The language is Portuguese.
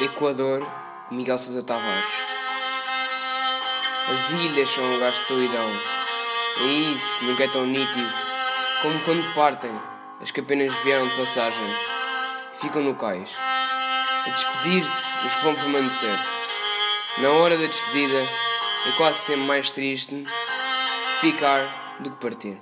Equador, Miguel Sousa Tavares. As ilhas são lugares de solidão. É isso, nunca é tão nítido como quando partem as que apenas vieram de passagem ficam no cais. A despedir-se os que vão permanecer. Na hora da despedida é quase sempre mais triste ficar do que partir.